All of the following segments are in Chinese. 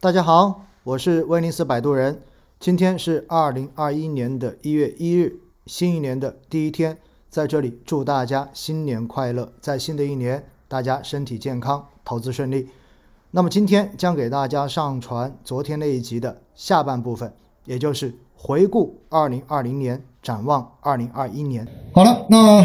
大家好，我是威尼斯摆渡人。今天是二零二一年的一月一日，新一年的第一天，在这里祝大家新年快乐，在新的一年，大家身体健康，投资顺利。那么今天将给大家上传昨天那一集的下半部分，也就是回顾二零二零年，展望二零二一年。好了，那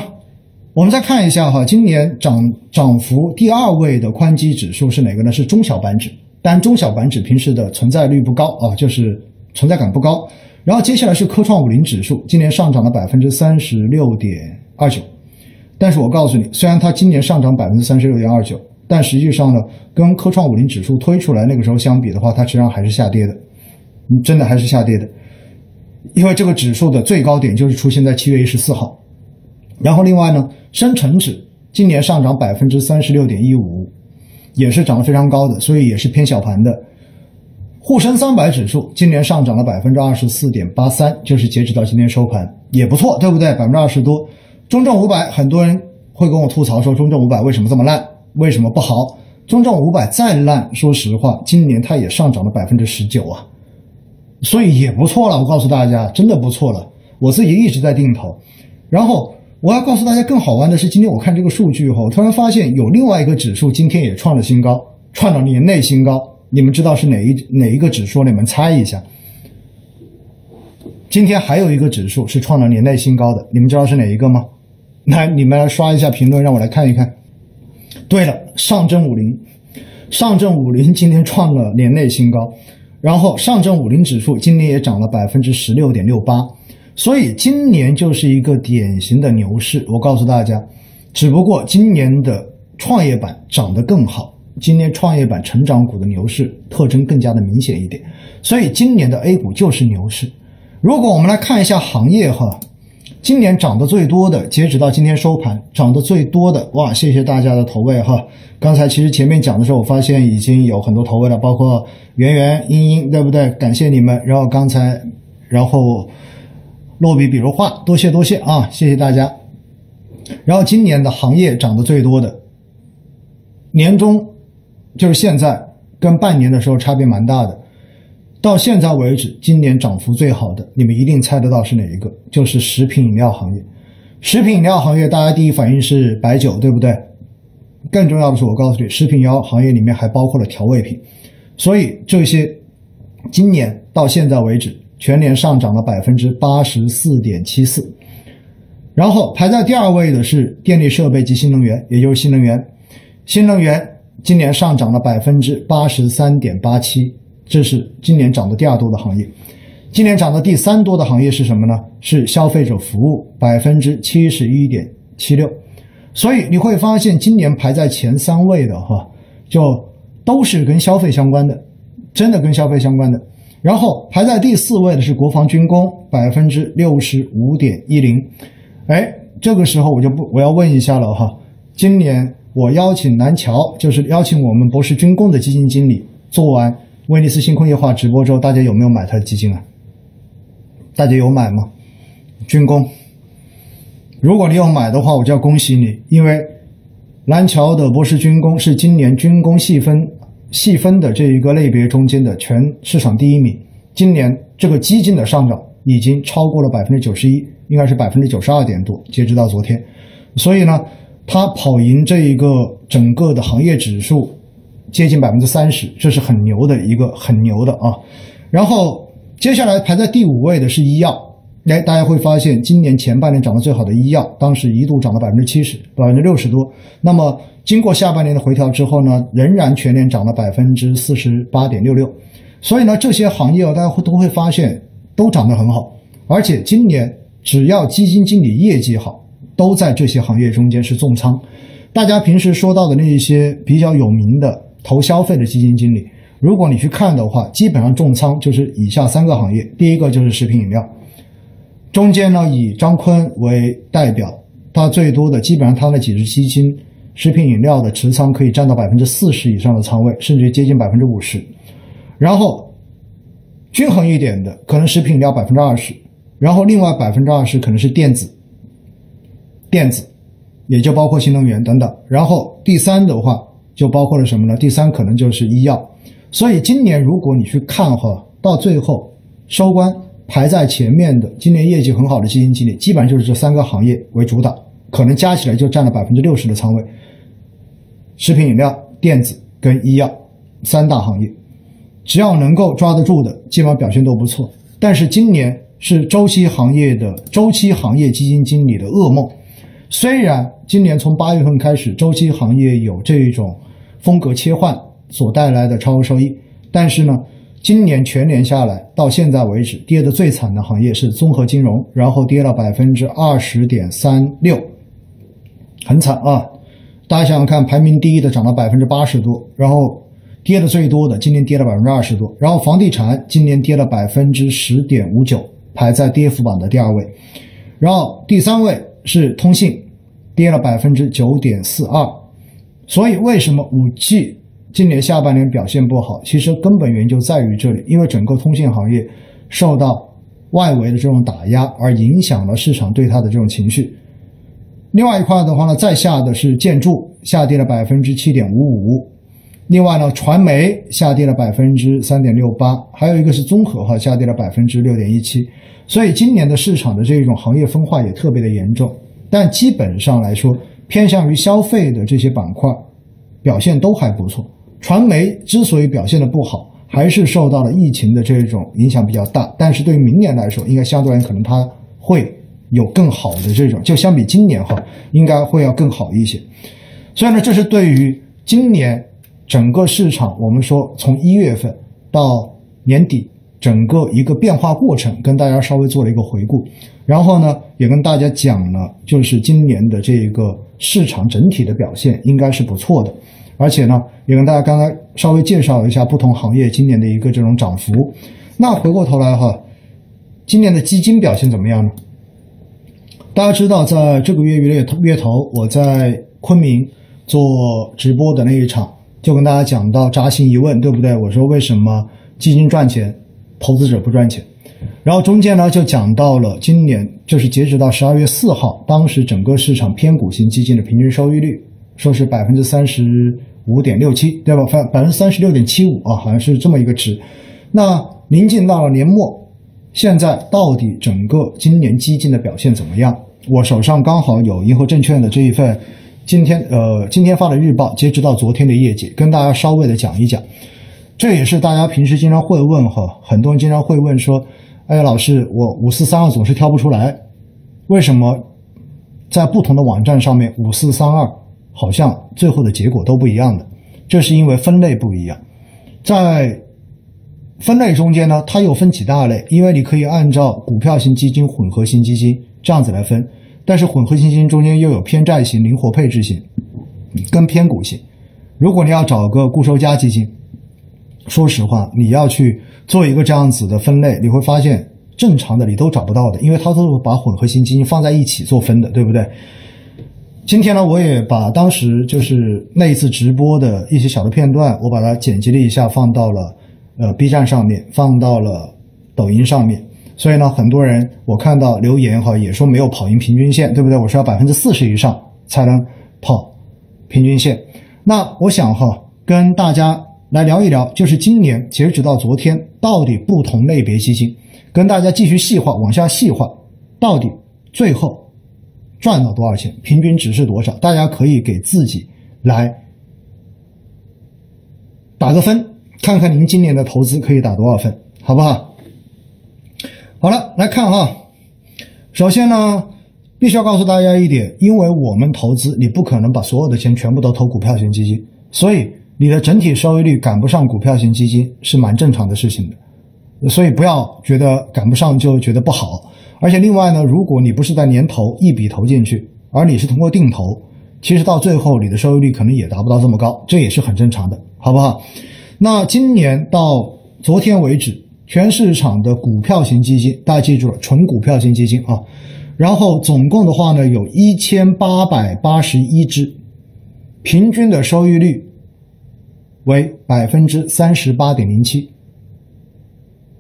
我们再看一下哈，今年涨涨幅第二位的宽基指数是哪个呢？是中小板指，但中小板指平时的存在率不高啊，就是存在感不高。然后接下来是科创五零指数，今年上涨了百分之三十六点二九，但是我告诉你，虽然它今年上涨百分之三十六点二九。但实际上呢，跟科创五零指数推出来那个时候相比的话，它实际上还是下跌的，真的还是下跌的。因为这个指数的最高点就是出现在七月一十四号。然后另外呢，深成指今年上涨百分之三十六点一五，也是涨得非常高的，所以也是偏小盘的。沪深三百指数今年上涨了百分之二十四点八三，就是截止到今天收盘也不错，对不对？百分之二十多。中证五百很多人会跟我吐槽说，中证五百为什么这么烂？为什么不好？中证五百再烂，说实话，今年它也上涨了百分之十九啊，所以也不错了。我告诉大家，真的不错了。我自己一直在定投。然后我要告诉大家，更好玩的是，今天我看这个数据后，突然发现有另外一个指数今天也创了新高，创了年内新高。你们知道是哪一哪一个指数？你们猜一下。今天还有一个指数是创了年内新高的，你们知道是哪一个吗？来，你们来刷一下评论，让我来看一看。对了，上证五零，上证五零今天创了年内新高，然后上证五零指数今年也涨了百分之十六点六八，所以今年就是一个典型的牛市。我告诉大家，只不过今年的创业板涨得更好，今年创业板成长股的牛市特征更加的明显一点，所以今年的 A 股就是牛市。如果我们来看一下行业哈。今年涨得最多的，截止到今天收盘，涨得最多的哇！谢谢大家的投喂哈。刚才其实前面讲的时候，我发现已经有很多投喂了，包括圆圆、英英，对不对？感谢你们。然后刚才，然后落笔比如画，多谢多谢啊！谢谢大家。然后今年的行业涨得最多的，年终就是现在跟半年的时候差别蛮大的。到现在为止，今年涨幅最好的，你们一定猜得到是哪一个？就是食品饮料行业。食品饮料行业，大家第一反应是白酒，对不对？更重要的是，我告诉你，食品饮料行业里面还包括了调味品。所以这些，今年到现在为止，全年上涨了百分之八十四点七四。然后排在第二位的是电力设备及新能源，也就是新能源。新能源今年上涨了百分之八十三点八七。这是今年涨的第二多的行业，今年涨的第三多的行业是什么呢？是消费者服务，百分之七十一点七六。所以你会发现，今年排在前三位的哈，就都是跟消费相关的，真的跟消费相关的。然后排在第四位的是国防军工，百分之六十五点一零。哎，这个时候我就不我要问一下了哈，今年我邀请南桥，就是邀请我们博士军工的基金经理做完。威尼斯新工业化直播之后，大家有没有买他的基金啊？大家有买吗？军工，如果你有买的话，我就要恭喜你，因为蓝桥的博士军工是今年军工细分细分的这一个类别中间的全市场第一名。今年这个基金的上涨已经超过了百分之九十一，应该是百分之九十二点多，截止到昨天。所以呢，它跑赢这一个整个的行业指数。接近百分之三十，这是很牛的一个很牛的啊。然后接下来排在第五位的是医药，哎，大家会发现今年前半年涨得最好的医药，当时一度涨了百分之七十，百分之六十多。那么经过下半年的回调之后呢，仍然全年涨了百分之四十八点六六。所以呢，这些行业啊大家会都会发现都涨得很好，而且今年只要基金经理业绩好，都在这些行业中间是重仓。大家平时说到的那些比较有名的。投消费的基金经理，如果你去看的话，基本上重仓就是以下三个行业。第一个就是食品饮料，中间呢以张坤为代表，他最多的基本上他那几只基金，食品饮料的持仓可以占到百分之四十以上的仓位，甚至接近百分之五十。然后均衡一点的，可能食品饮料百分之二十，然后另外百分之二十可能是电子，电子也就包括新能源等等。然后第三的话。就包括了什么呢？第三可能就是医药，所以今年如果你去看哈，到最后收官排在前面的，今年业绩很好的基金经理，基本上就是这三个行业为主导，可能加起来就占了百分之六十的仓位。食品饮料、电子跟医药三大行业，只要能够抓得住的，基本上表现都不错。但是今年是周期行业的周期行业基金经理的噩梦。虽然今年从八月份开始，周期行业有这种风格切换所带来的超额收益，但是呢，今年全年下来到现在为止，跌的最惨的行业是综合金融，然后跌了百分之二十点三六，很惨啊！大家想想看，排名第一的涨了百分之八十多，然后跌的最多的今年跌了百分之二十多，然后房地产今年跌了百分之十点五九，排在跌幅榜的第二位，然后第三位是通信，跌了百分之九点四二。所以为什么五 G 今年下半年表现不好？其实根本原因就在于这里，因为整个通信行业受到外围的这种打压，而影响了市场对它的这种情绪。另外一块的话呢，再下的是建筑，下跌了百分之七点五五。另外呢，传媒下跌了百分之三点六八，还有一个是综合哈，下跌了百分之六点一七。所以今年的市场的这种行业分化也特别的严重。但基本上来说，偏向于消费的这些板块表现都还不错。传媒之所以表现的不好，还是受到了疫情的这种影响比较大。但是对于明年来说，应该相对而言可能它会。有更好的这种，就相比今年哈，应该会要更好一些。所以呢，这是对于今年整个市场，我们说从一月份到年底整个一个变化过程，跟大家稍微做了一个回顾。然后呢，也跟大家讲了，就是今年的这个市场整体的表现应该是不错的。而且呢，也跟大家刚才稍微介绍了一下不同行业今年的一个这种涨幅。那回过头来哈，今年的基金表现怎么样呢？大家知道，在这个月月月头，我在昆明做直播的那一场，就跟大家讲到扎心一问，对不对？我说为什么基金赚钱，投资者不赚钱？然后中间呢，就讲到了今年，就是截止到十二月四号，当时整个市场偏股型基金的平均收益率，说是百分之三十五点六七，对吧？百百分之三十六点七五啊，好像是这么一个值。那临近到了年末。现在到底整个今年基金的表现怎么样？我手上刚好有银河证券的这一份，今天呃今天发的日报，截止到昨天的业绩，跟大家稍微的讲一讲。这也是大家平时经常会问哈，很多人经常会问说，哎，老师，我五四三二总是挑不出来，为什么在不同的网站上面五四三二好像最后的结果都不一样的？这是因为分类不一样，在。分类中间呢，它又分几大类，因为你可以按照股票型基金、混合型基金这样子来分，但是混合型基金中间又有偏债型、灵活配置型跟偏股型。如果你要找个固收加基金，说实话，你要去做一个这样子的分类，你会发现正常的你都找不到的，因为它都是把混合型基金放在一起做分的，对不对？今天呢，我也把当时就是那一次直播的一些小的片段，我把它剪辑了一下，放到了。呃，B 站上面放到了抖音上面，所以呢，很多人我看到留言哈，也说没有跑赢平均线，对不对？我说要百分之四十以上才能跑平均线。那我想哈，跟大家来聊一聊，就是今年截止到昨天，到底不同类别基金，跟大家继续细化，往下细化，到底最后赚了多少钱，平均值是多少？大家可以给自己来打个分。看看您今年的投资可以打多少分，好不好？好了，来看哈。首先呢，必须要告诉大家一点，因为我们投资，你不可能把所有的钱全部都投股票型基金，所以你的整体收益率赶不上股票型基金是蛮正常的事情的。所以不要觉得赶不上就觉得不好。而且另外呢，如果你不是在年头一笔投进去，而你是通过定投，其实到最后你的收益率可能也达不到这么高，这也是很正常的，好不好？那今年到昨天为止，全市场的股票型基金，大家记住了，纯股票型基金啊。然后总共的话呢，有一千八百八十一只，平均的收益率为百分之三十八点零七。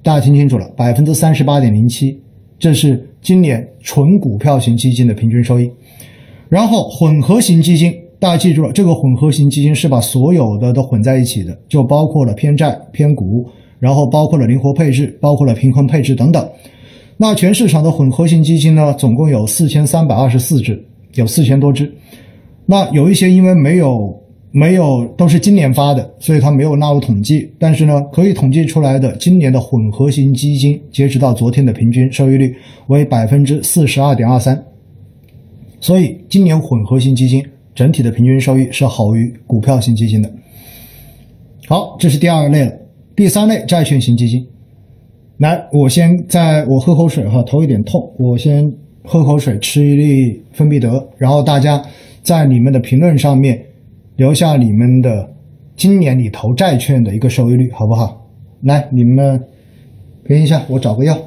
大家听清楚了，百分之三十八点零七，这是今年纯股票型基金的平均收益。然后混合型基金。大家记住了，这个混合型基金是把所有的都混在一起的，就包括了偏债、偏股，然后包括了灵活配置，包括了平衡配置等等。那全市场的混合型基金呢，总共有四千三百二十四只，有四千多只。那有一些因为没有没有都是今年发的，所以它没有纳入统计。但是呢，可以统计出来的今年的混合型基金，截止到昨天的平均收益率为百分之四十二点二三。所以今年混合型基金。整体的平均收益是好于股票型基金的。好，这是第二类了。第三类债券型基金，来，我先在我喝口水哈，头有点痛，我先喝口水，吃一粒芬必得，然后大家在你们的评论上面留下你们的今年你投债券的一个收益率，好不好？来，你们编一下，我找个药。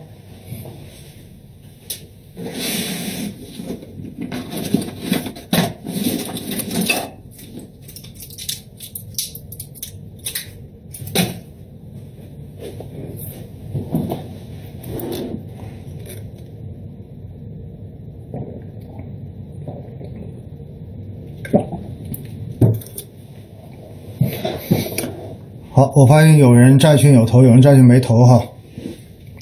好，我发现有人债券有投，有人债券没投哈。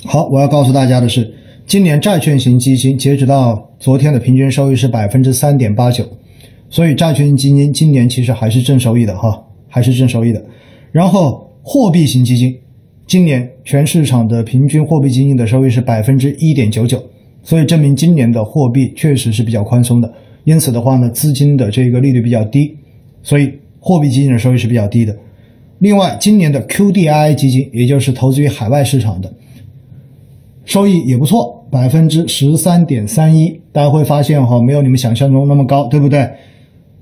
好，我要告诉大家的是，今年债券型基金截止到昨天的平均收益是百分之三点八九，所以债券基金今年其实还是正收益的哈，还是正收益的。然后货币型基金今年全市场的平均货币基金的收益是百分之一点九九，所以证明今年的货币确实是比较宽松的。因此的话呢，资金的这个利率比较低，所以货币基金的收益是比较低的。另外，今年的 QDII 基金，也就是投资于海外市场的，收益也不错，百分之十三点三一。大家会发现哈，没有你们想象中那么高，对不对？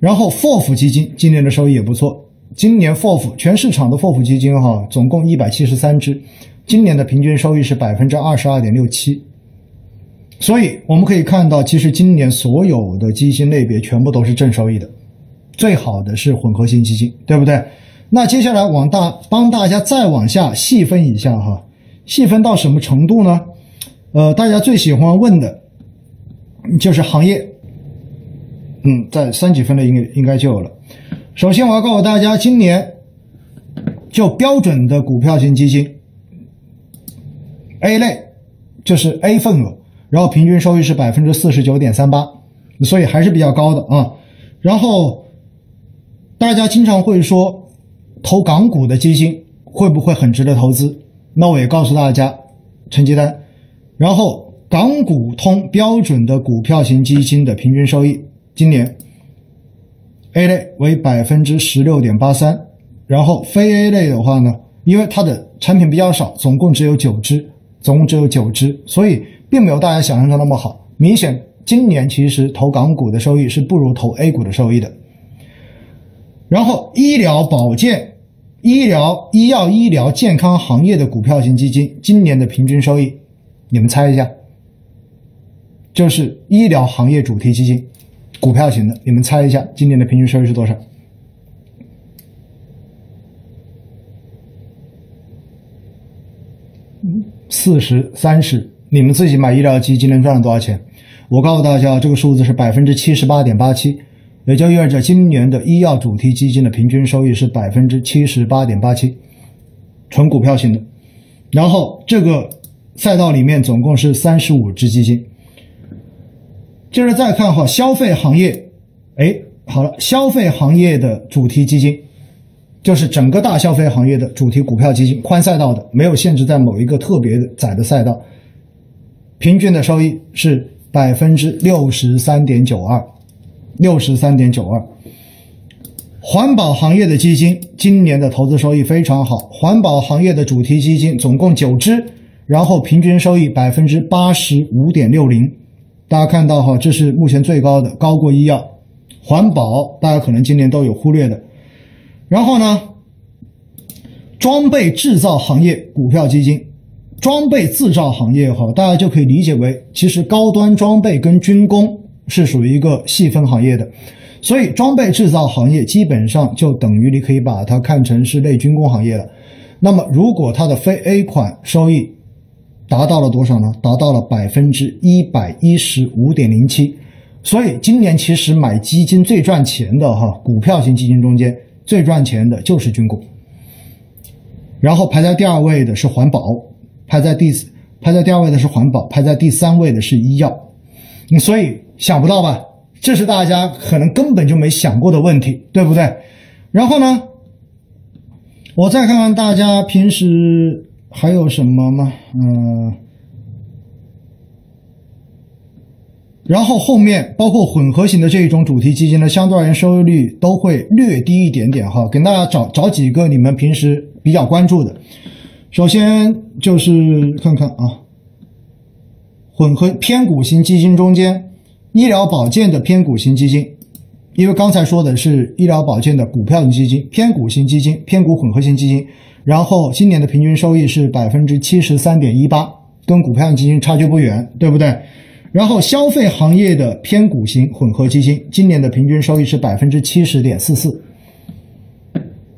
然后 FOF 基金今年的收益也不错，今年 FOF 全市场的 FOF 基金哈，总共一百七十三只，今年的平均收益是百分之二十二点六七。所以我们可以看到，其实今年所有的基金类别全部都是正收益的，最好的是混合型基金，对不对？那接下来往大帮大家再往下细分一下哈，细分到什么程度呢？呃，大家最喜欢问的，就是行业。嗯，在三级分类应该应该就有了。首先我要告诉大家，今年就标准的股票型基金，A 类就是 A 份额，然后平均收益是百分之四十九点三八，所以还是比较高的啊。然后大家经常会说。投港股的基金会不会很值得投资？那我也告诉大家，成绩单。然后港股通标准的股票型基金的平均收益，今年 A 类为百分之十六点八三，然后非 A 类的话呢，因为它的产品比较少，总共只有九只，总共只有九只，所以并没有大家想象中那么好。明显今年其实投港股的收益是不如投 A 股的收益的。然后医疗保健。医疗、医药、医疗健康行业的股票型基金，今年的平均收益，你们猜一下？就是医疗行业主题基金，股票型的，你们猜一下，今年的平均收益是多少？四十三十，你们自己买医疗基金能赚了多少钱？我告诉大家，这个数字是百分之七十八点八七。也就意味着今年的医药主题基金的平均收益是百分之七十八点八七，纯股票型的。然后这个赛道里面总共是三十五只基金。接着再看哈，消费行业，哎，好了，消费行业的主题基金，就是整个大消费行业的主题股票基金，宽赛道的，没有限制在某一个特别的窄的赛道，平均的收益是百分之六十三点九二。六十三点九二，环保行业的基金今年的投资收益非常好。环保行业的主题基金总共九只，然后平均收益百分之八十五点六零。大家看到哈，这是目前最高的，高过医药。环保大家可能今年都有忽略的。然后呢，装备制造行业股票基金，装备制造行业哈，大家就可以理解为，其实高端装备跟军工。是属于一个细分行业的，所以装备制造行业基本上就等于你可以把它看成是类军工行业了。那么，如果它的非 A 款收益达到了多少呢？达到了百分之一百一十五点零七，所以今年其实买基金最赚钱的哈，股票型基金中间最赚钱的就是军工。然后排在第二位的是环保，排在第排在第二位的是环保，排在第三位的是医药。所以想不到吧？这是大家可能根本就没想过的问题，对不对？然后呢，我再看看大家平时还有什么吗？嗯。然后后面包括混合型的这一种主题基金呢，相对而言收益率都会略低一点点哈。给大家找找几个你们平时比较关注的。首先就是看看啊，混合偏股型基金中间，医疗保健的偏股型基金，因为刚才说的是医疗保健的股票型基金，偏股型基金，偏股混合型基金，然后今年的平均收益是百分之七十三点一八，跟股票型基金差距不远，对不对？然后消费行业的偏股型混合基金，今年的平均收益是百分之七十点四四。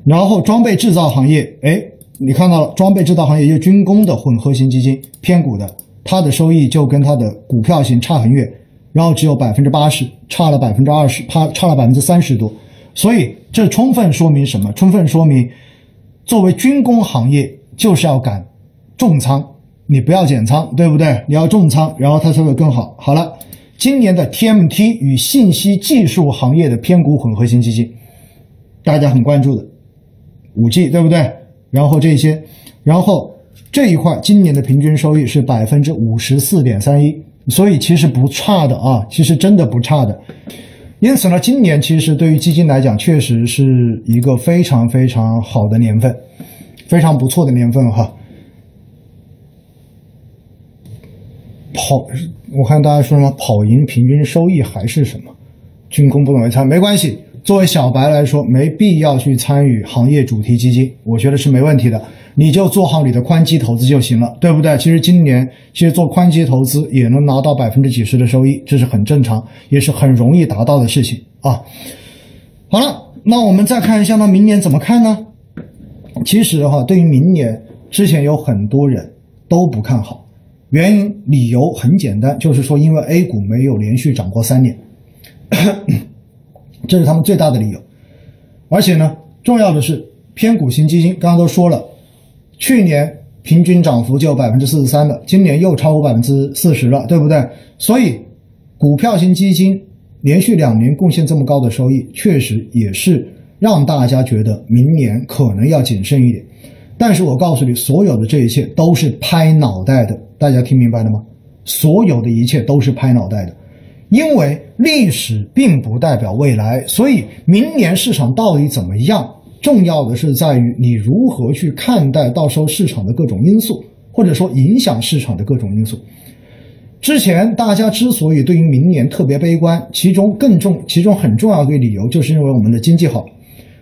然后装备制造行业，哎，你看到了，装备制造行业就军工的混合型基金偏股的，它的收益就跟它的股票型差很远，然后只有百分之八十，差了百分之二十，差差了百分之三十多。所以这充分说明什么？充分说明，作为军工行业就是要敢重仓。你不要减仓，对不对？你要重仓，然后它才会更好。好了，今年的 TMT 与信息技术行业的偏股混合型基金，大家很关注的，五 G 对不对？然后这些，然后这一块今年的平均收益是百分之五十四点三一，所以其实不差的啊，其实真的不差的。因此呢，今年其实对于基金来讲，确实是一个非常非常好的年份，非常不错的年份哈。跑，我看大家说什么跑赢平均收益还是什么，军工不懂为参没关系。作为小白来说，没必要去参与行业主题基金，我觉得是没问题的。你就做好你的宽基投资就行了，对不对？其实今年其实做宽基投资也能拿到百分之几十的收益，这是很正常，也是很容易达到的事情啊。好了，那我们再看一下，那明年怎么看呢？其实哈，对于明年，之前有很多人都不看好。原因理由很简单，就是说因为 A 股没有连续涨过三年，这是他们最大的理由。而且呢，重要的是偏股型基金，刚刚都说了，去年平均涨幅就百分之四十三了，今年又超过百分之四十了，对不对？所以股票型基金连续两年贡献这么高的收益，确实也是让大家觉得明年可能要谨慎一点。但是我告诉你，所有的这一切都是拍脑袋的，大家听明白了吗？所有的一切都是拍脑袋的，因为历史并不代表未来，所以明年市场到底怎么样，重要的是在于你如何去看待到时候市场的各种因素，或者说影响市场的各种因素。之前大家之所以对于明年特别悲观，其中更重，其中很重要的一个理由，就是因为我们的经济好，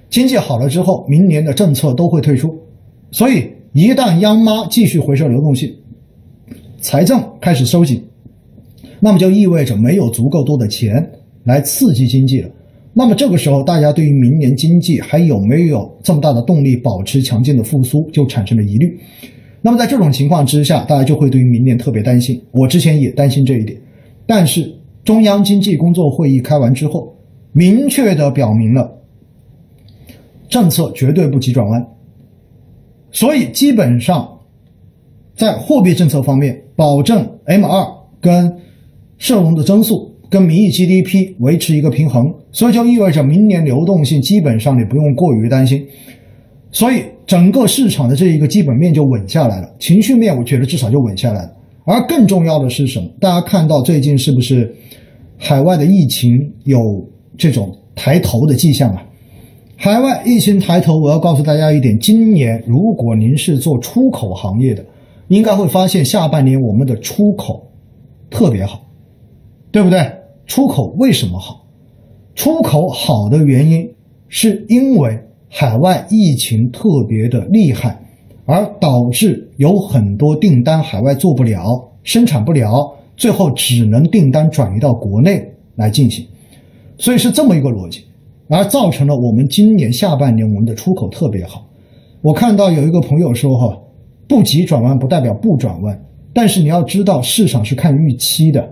经济好了之后，明年的政策都会退出。所以，一旦央妈继续回收流动性，财政开始收紧，那么就意味着没有足够多的钱来刺激经济了。那么这个时候，大家对于明年经济还有没有这么大的动力保持强劲的复苏，就产生了疑虑。那么在这种情况之下，大家就会对于明年特别担心。我之前也担心这一点，但是中央经济工作会议开完之后，明确的表明了政策绝对不急转弯。所以基本上，在货币政策方面，保证 M 二跟社融的增速跟名义 GDP 维持一个平衡，所以就意味着明年流动性基本上你不用过于担心。所以整个市场的这一个基本面就稳下来了，情绪面我觉得至少就稳下来了。而更重要的是什么？大家看到最近是不是海外的疫情有这种抬头的迹象啊？海外疫情抬头，我要告诉大家一点：今年如果您是做出口行业的，应该会发现下半年我们的出口特别好，对不对？出口为什么好？出口好的原因是因为海外疫情特别的厉害，而导致有很多订单海外做不了，生产不了，最后只能订单转移到国内来进行，所以是这么一个逻辑。而造成了我们今年下半年我们的出口特别好。我看到有一个朋友说：“哈，不急转弯不代表不转弯，但是你要知道市场是看预期的。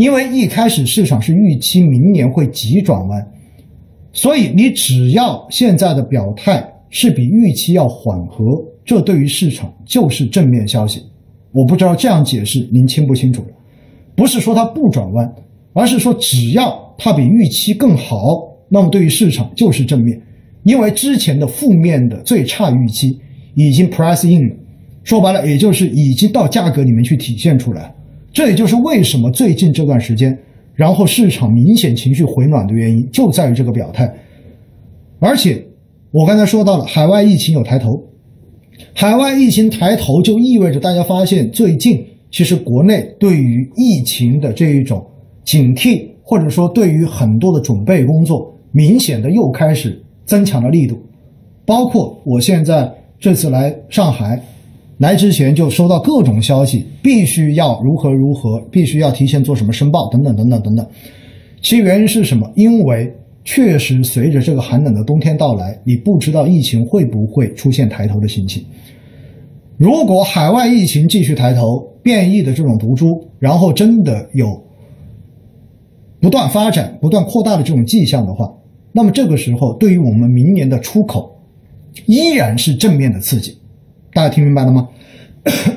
因为一开始市场是预期明年会急转弯，所以你只要现在的表态是比预期要缓和，这对于市场就是正面消息。我不知道这样解释您清不清楚？不是说它不转弯，而是说只要它比预期更好，那么对于市场就是正面，因为之前的负面的最差预期已经 price in 了，说白了也就是已经到价格里面去体现出来。这也就是为什么最近这段时间，然后市场明显情绪回暖的原因就在于这个表态。而且我刚才说到了海外疫情有抬头。海外疫情抬头，就意味着大家发现最近其实国内对于疫情的这一种警惕，或者说对于很多的准备工作，明显的又开始增强了力度。包括我现在这次来上海，来之前就收到各种消息，必须要如何如何，必须要提前做什么申报等等等等等等。其原因是什么？因为确实，随着这个寒冷的冬天到来，你不知道疫情会不会出现抬头的心情。如果海外疫情继续抬头，变异的这种毒株，然后真的有不断发展、不断扩大的这种迹象的话，那么这个时候对于我们明年的出口依然是正面的刺激。大家听明白了吗？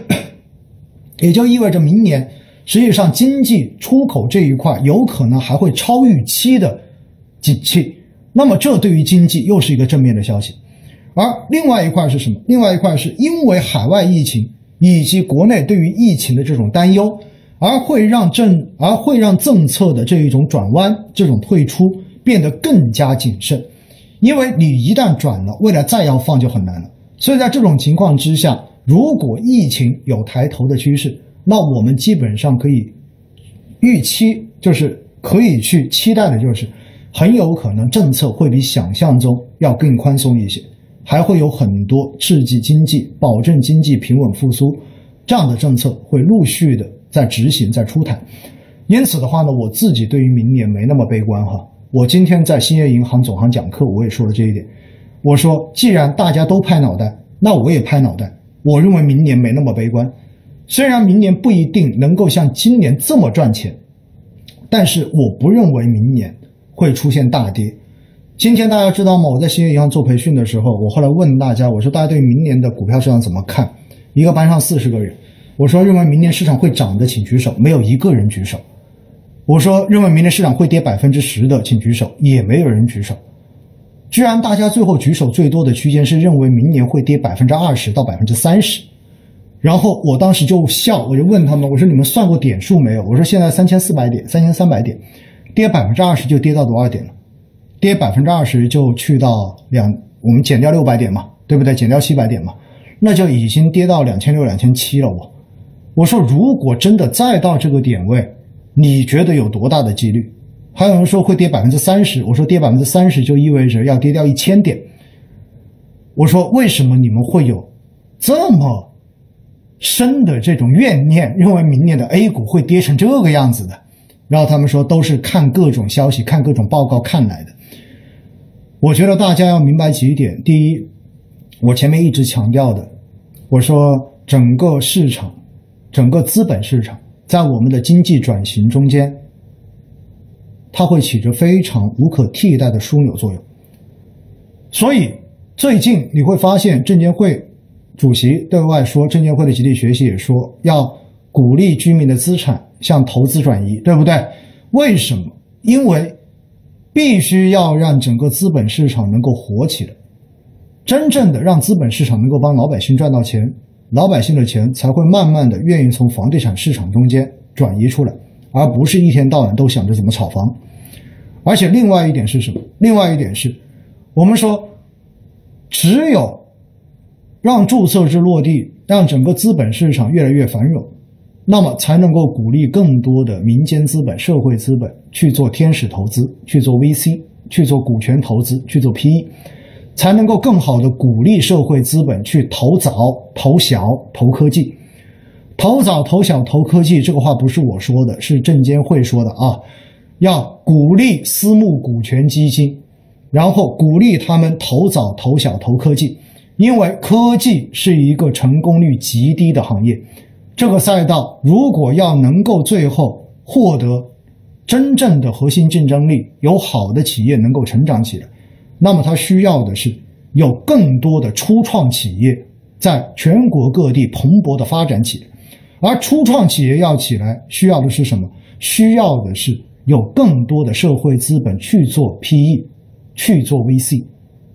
也就意味着明年实际上经济出口这一块有可能还会超预期的。景气，那么这对于经济又是一个正面的消息，而另外一块是什么？另外一块是因为海外疫情以及国内对于疫情的这种担忧，而会让政而会让政策的这一种转弯、这种退出变得更加谨慎，因为你一旦转了，未来再要放就很难了。所以在这种情况之下，如果疫情有抬头的趋势，那我们基本上可以预期，就是可以去期待的，就是。很有可能政策会比想象中要更宽松一些，还会有很多刺激经济、保证经济平稳复苏这样的政策会陆续的在执行、在出台。因此的话呢，我自己对于明年没那么悲观哈。我今天在兴业银行总行讲课，我也说了这一点。我说，既然大家都拍脑袋，那我也拍脑袋。我认为明年没那么悲观，虽然明年不一定能够像今年这么赚钱，但是我不认为明年。会出现大跌。今天大家知道吗？我在兴业银行做培训的时候，我后来问大家，我说大家对明年的股票市场怎么看？一个班上四十个人，我说认为明年市场会涨的，请举手。没有一个人举手。我说认为明年市场会跌百分之十的，请举手。也没有人举手。居然大家最后举手最多的区间是认为明年会跌百分之二十到百分之三十。然后我当时就笑，我就问他们，我说你们算过点数没有？我说现在三千四百点，三千三百点。跌百分之二十就跌到多少点了？跌百分之二十就去到两，我们减掉六百点嘛，对不对？减掉七百点嘛，那就已经跌到两千六、两千七了。我我说，如果真的再到这个点位，你觉得有多大的几率？还有人说会跌百分之三十，我说跌百分之三十就意味着要跌掉一千点。我说为什么你们会有这么深的这种怨念，认为明年的 A 股会跌成这个样子的？然后他们说都是看各种消息、看各种报告看来的。我觉得大家要明白几点：第一，我前面一直强调的，我说整个市场、整个资本市场在我们的经济转型中间，它会起着非常无可替代的枢纽作用。所以最近你会发现，证监会主席对外说，证监会的集体学习也说要鼓励居民的资产。向投资转移，对不对？为什么？因为必须要让整个资本市场能够活起来，真正的让资本市场能够帮老百姓赚到钱，老百姓的钱才会慢慢的愿意从房地产市场中间转移出来，而不是一天到晚都想着怎么炒房。而且另外一点是什么？另外一点是，我们说，只有让注册制落地，让整个资本市场越来越繁荣。那么才能够鼓励更多的民间资本、社会资本去做天使投资、去做 VC、去做股权投资、去做 PE，才能够更好的鼓励社会资本去投早、投小、投科技。投早、投小、投科技，这个话不是我说的，是证监会说的啊。要鼓励私募股权基金，然后鼓励他们投早、投小、投科技，因为科技是一个成功率极低的行业。这个赛道如果要能够最后获得真正的核心竞争力，有好的企业能够成长起来，那么它需要的是有更多的初创企业在全国各地蓬勃的发展起来。而初创企业要起来，需要的是什么？需要的是有更多的社会资本去做 PE，去做 VC，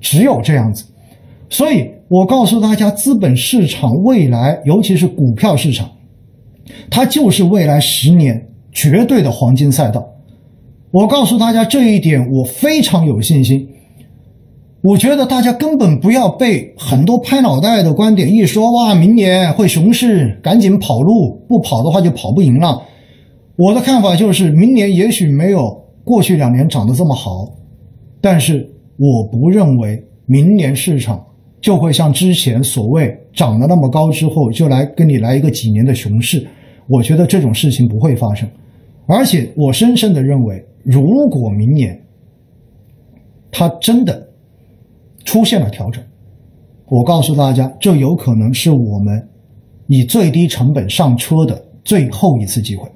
只有这样子。所以我告诉大家，资本市场未来，尤其是股票市场，它就是未来十年绝对的黄金赛道。我告诉大家这一点，我非常有信心。我觉得大家根本不要被很多拍脑袋的观点一说，哇，明年会熊市，赶紧跑路，不跑的话就跑不赢了。我的看法就是，明年也许没有过去两年涨得这么好，但是我不认为明年市场就会像之前所谓涨得那么高之后就来跟你来一个几年的熊市。我觉得这种事情不会发生，而且我深深的认为，如果明年它真的。出现了调整，我告诉大家，这有可能是我们以最低成本上车的最后一次机会，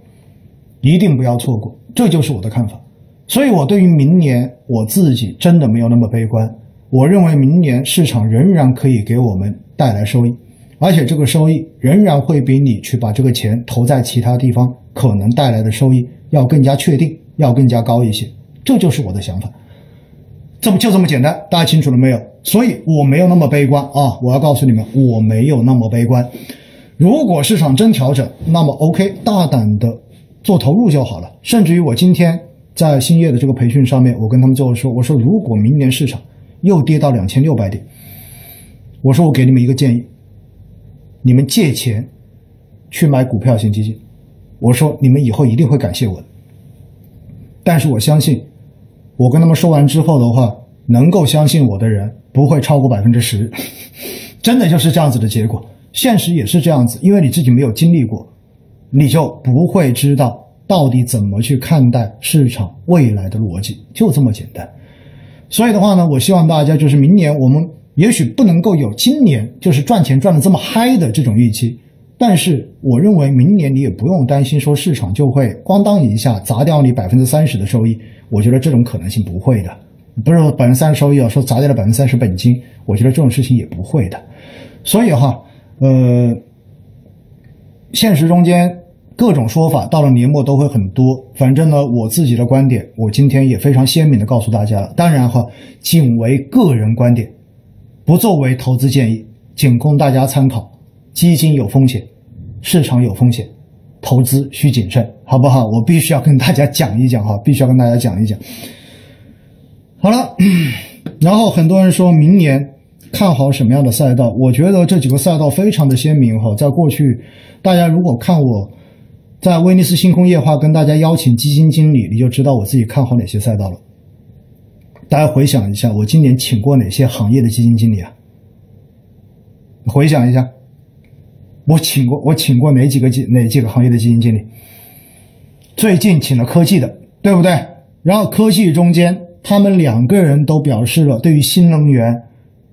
一定不要错过。这就是我的看法。所以，我对于明年我自己真的没有那么悲观。我认为明年市场仍然可以给我们带来收益，而且这个收益仍然会比你去把这个钱投在其他地方可能带来的收益要更加确定，要更加高一些。这就是我的想法。这不就这么简单？大家清楚了没有？所以我没有那么悲观啊！我要告诉你们，我没有那么悲观。如果市场真调整，那么 OK，大胆的做投入就好了。甚至于我今天在兴业的这个培训上面，我跟他们最后说，我说如果明年市场又跌到两千六百点，我说我给你们一个建议，你们借钱去买股票型基金。我说你们以后一定会感谢我的。但是我相信。我跟他们说完之后的话，能够相信我的人不会超过百分之十，真的就是这样子的结果。现实也是这样子，因为你自己没有经历过，你就不会知道到底怎么去看待市场未来的逻辑，就这么简单。所以的话呢，我希望大家就是明年我们也许不能够有今年就是赚钱赚的这么嗨的这种预期。但是，我认为明年你也不用担心说市场就会咣当一下砸掉你百分之三十的收益。我觉得这种可能性不会的，不是百分之三十收益啊，说砸掉了百分之三十本金，我觉得这种事情也不会的。所以哈，呃，现实中间各种说法到了年末都会很多。反正呢，我自己的观点，我今天也非常鲜明的告诉大家了。当然哈，仅为个人观点，不作为投资建议，仅供大家参考。基金有风险。市场有风险，投资需谨慎，好不好？我必须要跟大家讲一讲哈，必须要跟大家讲一讲。好了，然后很多人说明年看好什么样的赛道？我觉得这几个赛道非常的鲜明哈。在过去，大家如果看我在威尼斯星空夜话跟大家邀请基金经理，你就知道我自己看好哪些赛道了。大家回想一下，我今年请过哪些行业的基金经理啊？回想一下。我请过，我请过哪几个基哪几个行业的基金经理？最近请了科技的，对不对？然后科技中间，他们两个人都表示了对于新能源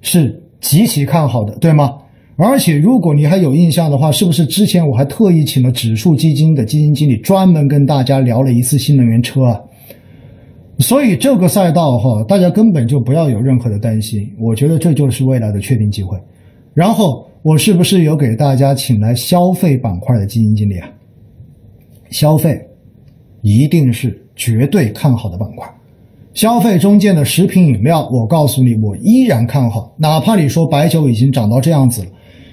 是极其看好的，对吗？而且如果你还有印象的话，是不是之前我还特意请了指数基金的基金经理专门跟大家聊了一次新能源车啊？所以这个赛道哈，大家根本就不要有任何的担心，我觉得这就是未来的确定机会。然后。我是不是有给大家请来消费板块的基金经理啊？消费一定是绝对看好的板块。消费中间的食品饮料，我告诉你，我依然看好。哪怕你说白酒已经涨到这样子了，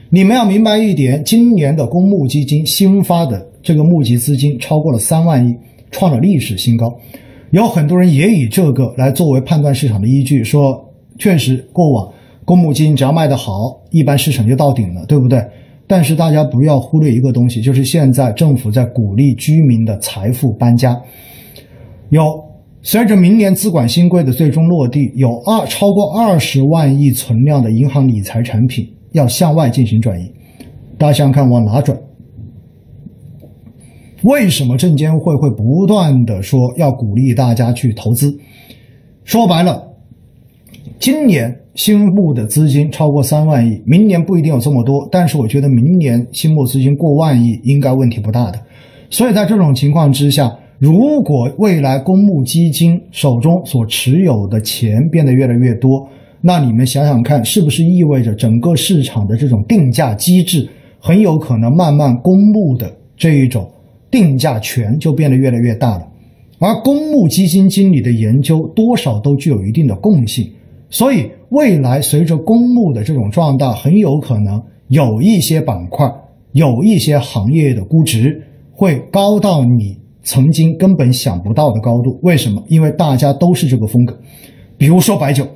你们要明白一点：今年的公募基金新发的这个募集资金超过了三万亿，创了历史新高。有很多人也以这个来作为判断市场的依据，说确实过往。公募基金只要卖得好，一般市场就到顶了，对不对？但是大家不要忽略一个东西，就是现在政府在鼓励居民的财富搬家。有随着明年资管新规的最终落地，有二超过二十万亿存量的银行理财产品要向外进行转移。大家想想看，往哪转？为什么证监会会不断的说要鼓励大家去投资？说白了，今年。新募的资金超过三万亿，明年不一定有这么多，但是我觉得明年新募资金过万亿应该问题不大的。所以在这种情况之下，如果未来公募基金手中所持有的钱变得越来越多，那你们想想看，是不是意味着整个市场的这种定价机制很有可能慢慢公募的这一种定价权就变得越来越大了？而公募基金经理的研究多少都具有一定的共性，所以未来随着公募的这种壮大，很有可能有一些板块、有一些行业的估值会高到你曾经根本想不到的高度。为什么？因为大家都是这个风格。比如说白酒，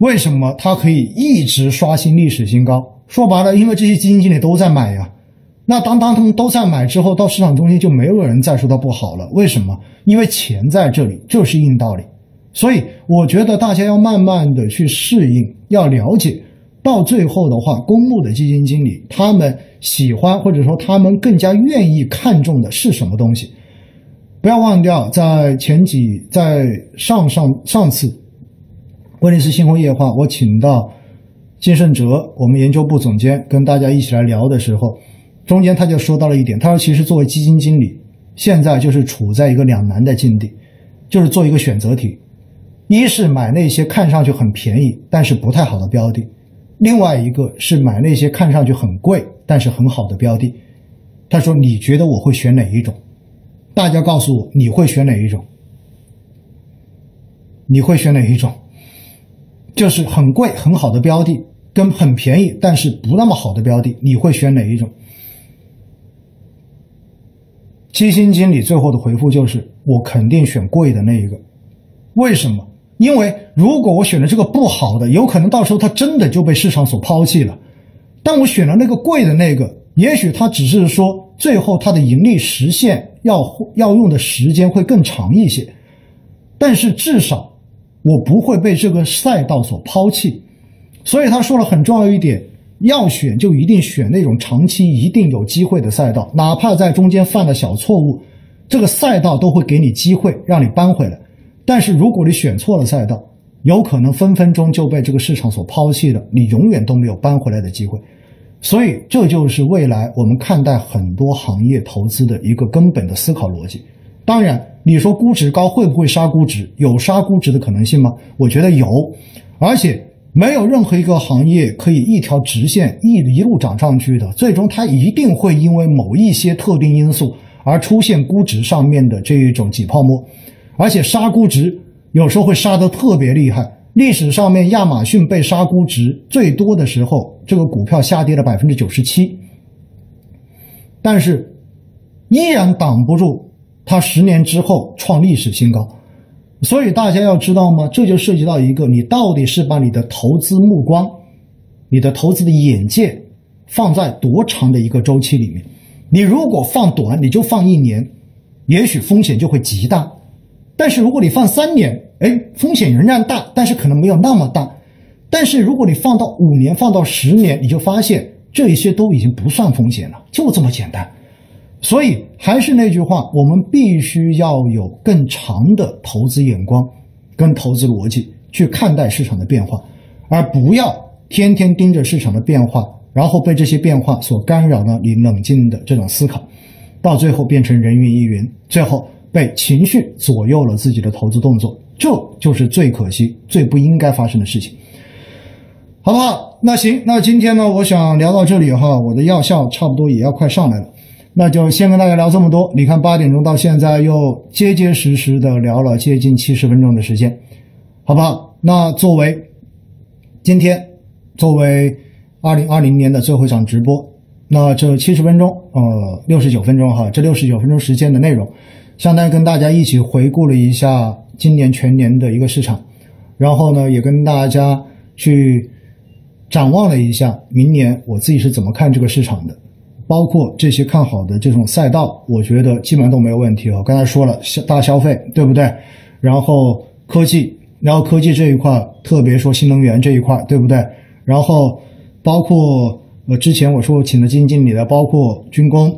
为什么它可以一直刷新历史新高？说白了，因为这些基金经理都在买呀。那当当他们都在买之后，到市场中心就没有人再说它不好了。为什么？因为钱在这里，就是硬道理。所以我觉得大家要慢慢的去适应，要了解，到最后的话，公募的基金经理他们喜欢或者说他们更加愿意看重的是什么东西。不要忘掉，在前几在上上上次威尼斯星空夜话，我请到金盛哲，我们研究部总监跟大家一起来聊的时候。中间他就说到了一点，他说其实作为基金经理，现在就是处在一个两难的境地，就是做一个选择题，一是买那些看上去很便宜但是不太好的标的，另外一个是买那些看上去很贵但是很好的标的。他说你觉得我会选哪一种？大家告诉我你会选哪一种？你会选哪一种？就是很贵很好的标的跟很便宜但是不那么好的标的，你会选哪一种？基金经理最后的回复就是：我肯定选贵的那一个。为什么？因为如果我选了这个不好的，有可能到时候它真的就被市场所抛弃了。但我选了那个贵的那个，也许它只是说最后它的盈利实现要要用的时间会更长一些，但是至少我不会被这个赛道所抛弃。所以他说了很重要一点。要选就一定选那种长期一定有机会的赛道，哪怕在中间犯了小错误，这个赛道都会给你机会让你扳回来。但是如果你选错了赛道，有可能分分钟就被这个市场所抛弃了，你永远都没有扳回来的机会。所以这就是未来我们看待很多行业投资的一个根本的思考逻辑。当然，你说估值高会不会杀估值？有杀估值的可能性吗？我觉得有，而且。没有任何一个行业可以一条直线一一路涨上去的，最终它一定会因为某一些特定因素而出现估值上面的这一种挤泡沫，而且杀估值有时候会杀得特别厉害。历史上面亚马逊被杀估值最多的时候，这个股票下跌了百分之九十七，但是依然挡不住它十年之后创历史新高。所以大家要知道吗？这就涉及到一个，你到底是把你的投资目光、你的投资的眼界放在多长的一个周期里面？你如果放短，你就放一年，也许风险就会极大；但是如果你放三年，哎，风险仍然大，但是可能没有那么大。但是如果你放到五年、放到十年，你就发现这一些都已经不算风险了，就这么简单。所以还是那句话，我们必须要有更长的投资眼光跟投资逻辑去看待市场的变化，而不要天天盯着市场的变化，然后被这些变化所干扰了你冷静的这种思考，到最后变成人云亦云，最后被情绪左右了自己的投资动作，这就是最可惜、最不应该发生的事情，好不好？那行，那今天呢，我想聊到这里哈，我的药效差不多也要快上来了。那就先跟大家聊这么多。你看，八点钟到现在又结结实实的聊了接近七十分钟的时间，好不好？那作为今天作为二零二零年的最后一场直播，那这七十分钟，呃，六十九分钟哈，这六十九分钟时间的内容，相当于跟大家一起回顾了一下今年全年的一个市场，然后呢，也跟大家去展望了一下明年我自己是怎么看这个市场的。包括这些看好的这种赛道，我觉得基本上都没有问题啊。刚才说了，消大消费，对不对？然后科技，然后科技这一块，特别说新能源这一块，对不对？然后包括呃，之前我说请的基金经理的，包括军工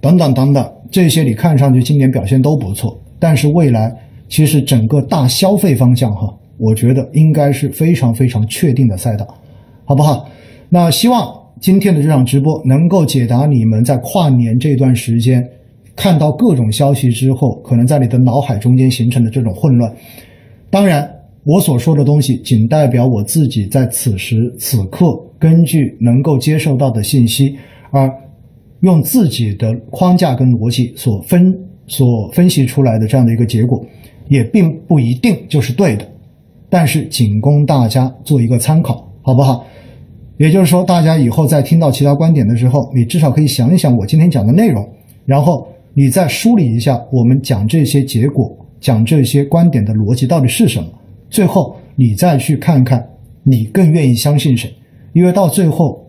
等等等等，这些你看上去今年表现都不错，但是未来其实整个大消费方向哈，我觉得应该是非常非常确定的赛道，好不好？那希望。今天的这场直播能够解答你们在跨年这段时间看到各种消息之后，可能在你的脑海中间形成的这种混乱。当然，我所说的东西仅代表我自己在此时此刻根据能够接受到的信息，而用自己的框架跟逻辑所分所分析出来的这样的一个结果，也并不一定就是对的。但是仅供大家做一个参考，好不好？也就是说，大家以后在听到其他观点的时候，你至少可以想一想我今天讲的内容，然后你再梳理一下我们讲这些结果、讲这些观点的逻辑到底是什么。最后，你再去看看你更愿意相信谁，因为到最后，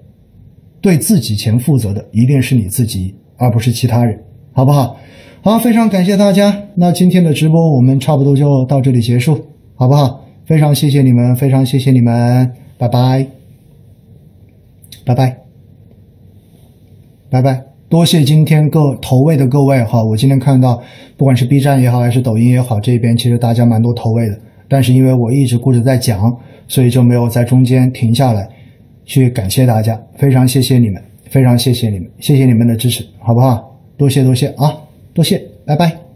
对自己钱负责的一定是你自己，而不是其他人，好不好？好，非常感谢大家。那今天的直播我们差不多就到这里结束，好不好？非常谢谢你们，非常谢谢你们，拜拜。拜拜，拜拜，多谢今天各投喂的各位哈，我今天看到，不管是 B 站也好，还是抖音也好，这边其实大家蛮多投喂的，但是因为我一直顾着在讲，所以就没有在中间停下来，去感谢大家，非常谢谢你们，非常谢谢你们，谢谢你们的支持，好不好？多谢多谢啊，多谢，拜拜。